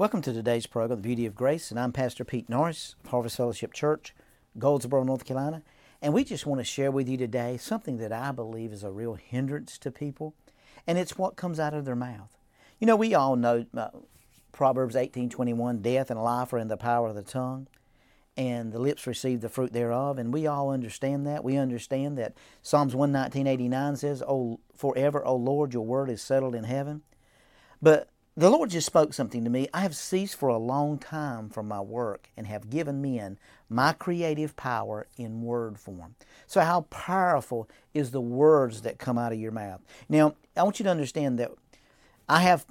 Welcome to today's program, The Beauty of Grace, and I'm Pastor Pete Norris of Harvest Fellowship Church, Goldsboro, North Carolina. And we just want to share with you today something that I believe is a real hindrance to people, and it's what comes out of their mouth. You know, we all know uh, Proverbs 18:21, death and life are in the power of the tongue, and the lips receive the fruit thereof, and we all understand that. We understand that Psalms 119:89 says, "Oh, forever, O Lord, your word is settled in heaven." But the Lord just spoke something to me. I have ceased for a long time from my work and have given men my creative power in word form. So, how powerful is the words that come out of your mouth? Now, I want you to understand that I have.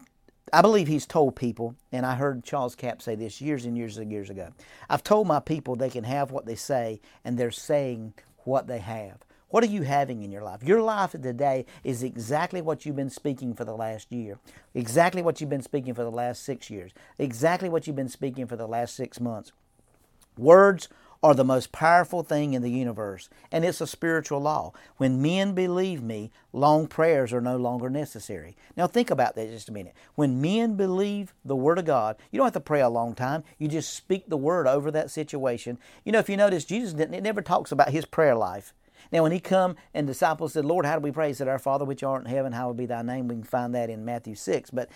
I believe he's told people, and I heard Charles Capps say this years and years and years ago. I've told my people they can have what they say, and they're saying what they have. What are you having in your life? Your life today is exactly what you've been speaking for the last year, exactly what you've been speaking for the last six years, exactly what you've been speaking for the last six months. Words are the most powerful thing in the universe, and it's a spiritual law. When men believe me, long prayers are no longer necessary. Now, think about that just a minute. When men believe the Word of God, you don't have to pray a long time. You just speak the Word over that situation. You know, if you notice, Jesus didn't, it never talks about his prayer life. Now, when he come and disciples said, Lord, how do we pray? He said, Our Father which art in heaven, hallowed be thy name. We can find that in Matthew 6. But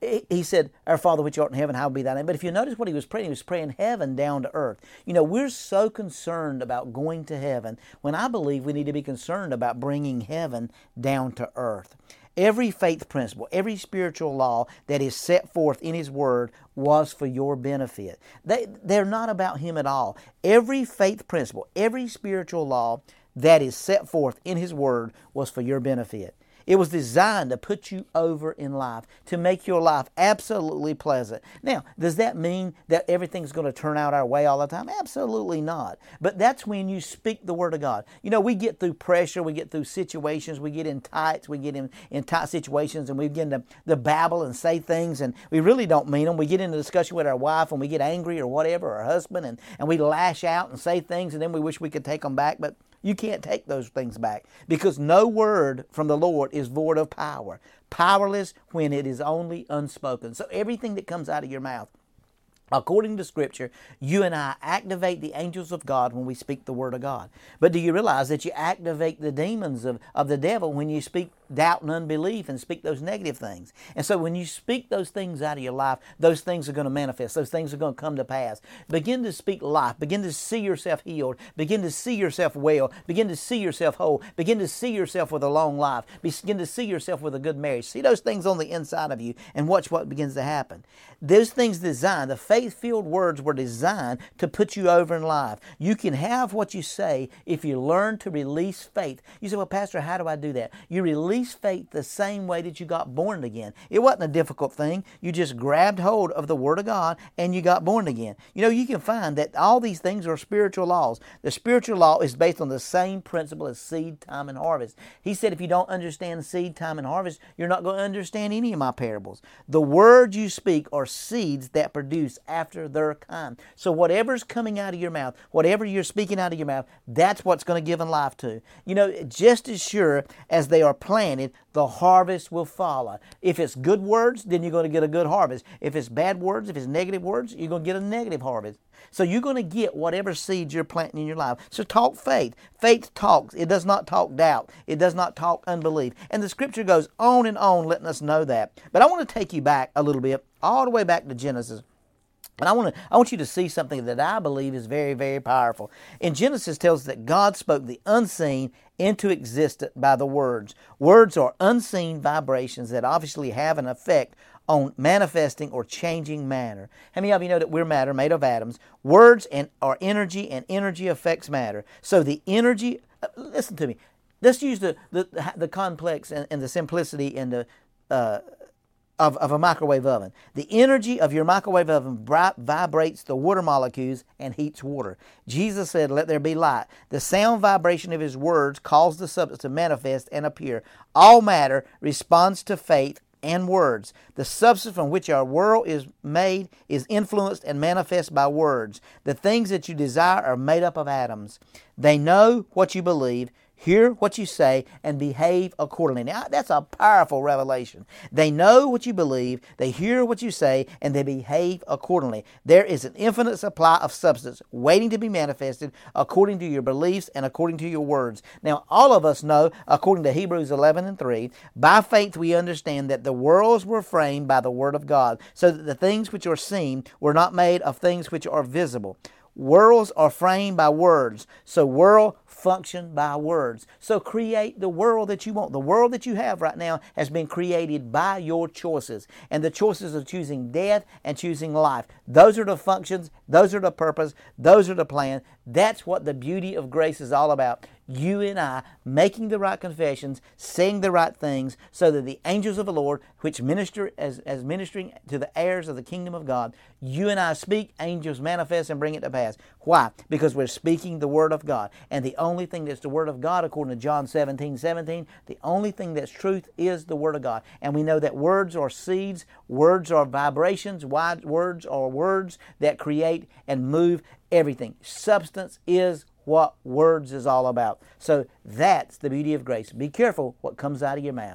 he said, Our Father which art in heaven, hallowed be thy name. But if you notice what he was praying, he was praying heaven down to earth. You know, we're so concerned about going to heaven when I believe we need to be concerned about bringing heaven down to earth. Every faith principle, every spiritual law that is set forth in His Word was for your benefit. They, they're not about Him at all. Every faith principle, every spiritual law that is set forth in His Word was for your benefit. It was designed to put you over in life, to make your life absolutely pleasant. Now, does that mean that everything's going to turn out our way all the time? Absolutely not. But that's when you speak the Word of God. You know, we get through pressure, we get through situations, we get in tights, we get in, in tight situations, and we begin to, to babble and say things, and we really don't mean them. We get into discussion with our wife, and we get angry or whatever, or our husband, and, and we lash out and say things, and then we wish we could take them back. But you can't take those things back because no word from the Lord is void of power. Powerless when it is only unspoken. So everything that comes out of your mouth According to Scripture, you and I activate the angels of God when we speak the Word of God. But do you realize that you activate the demons of, of the devil when you speak doubt and unbelief and speak those negative things? And so when you speak those things out of your life, those things are going to manifest. Those things are going to come to pass. Begin to speak life. Begin to see yourself healed. Begin to see yourself well. Begin to see yourself whole. Begin to see yourself with a long life. Begin to see yourself with a good marriage. See those things on the inside of you and watch what begins to happen. Those things designed, the faith filled words were designed to put you over in life. You can have what you say if you learn to release faith. You say, Well, Pastor, how do I do that? You release faith the same way that you got born again. It wasn't a difficult thing. You just grabbed hold of the Word of God and you got born again. You know, you can find that all these things are spiritual laws. The spiritual law is based on the same principle as seed, time, and harvest. He said, If you don't understand seed, time, and harvest, you're not going to understand any of my parables. The words you speak are seeds that produce after their kind. So whatever's coming out of your mouth, whatever you're speaking out of your mouth, that's what's going to give life to. You know, just as sure as they are planted, the harvest will follow. If it's good words, then you're going to get a good harvest. If it's bad words, if it's negative words, you're going to get a negative harvest. So you're going to get whatever seeds you're planting in your life. So talk faith. Faith talks. It does not talk doubt. It does not talk unbelief. And the scripture goes on and on letting us know that. But I want to take you back a little bit, all the way back to Genesis. And I want to I want you to see something that I believe is very very powerful. In Genesis tells us that God spoke the unseen into existence by the words. Words are unseen vibrations that obviously have an effect on manifesting or changing matter. How many of you know that we're matter made of atoms? Words and are energy and energy affects matter. So the energy uh, listen to me. Let's use the the, the complex and, and the simplicity and the uh, of, of a microwave oven. The energy of your microwave oven vibrates the water molecules and heats water. Jesus said, Let there be light. The sound vibration of his words caused the substance to manifest and appear. All matter responds to faith and words. The substance from which our world is made is influenced and manifest by words. The things that you desire are made up of atoms. They know what you believe. Hear what you say and behave accordingly. Now, that's a powerful revelation. They know what you believe, they hear what you say, and they behave accordingly. There is an infinite supply of substance waiting to be manifested according to your beliefs and according to your words. Now, all of us know, according to Hebrews 11 and 3, by faith we understand that the worlds were framed by the Word of God, so that the things which are seen were not made of things which are visible. Worlds are framed by words. So world function by words. So create the world that you want. The world that you have right now has been created by your choices. And the choices of choosing death and choosing life. Those are the functions, those are the purpose, those are the plan. That's what the beauty of grace is all about you and I making the right confessions, saying the right things, so that the angels of the Lord, which minister as, as ministering to the heirs of the kingdom of God, you and I speak, angels manifest and bring it to pass. Why? Because we're speaking the word of God. And the only thing that's the word of God, according to John 17, 17, the only thing that's truth is the word of God. And we know that words are seeds, words are vibrations, words are words that create and move everything. Substance is what words is all about. So that's the beauty of grace. Be careful what comes out of your mouth.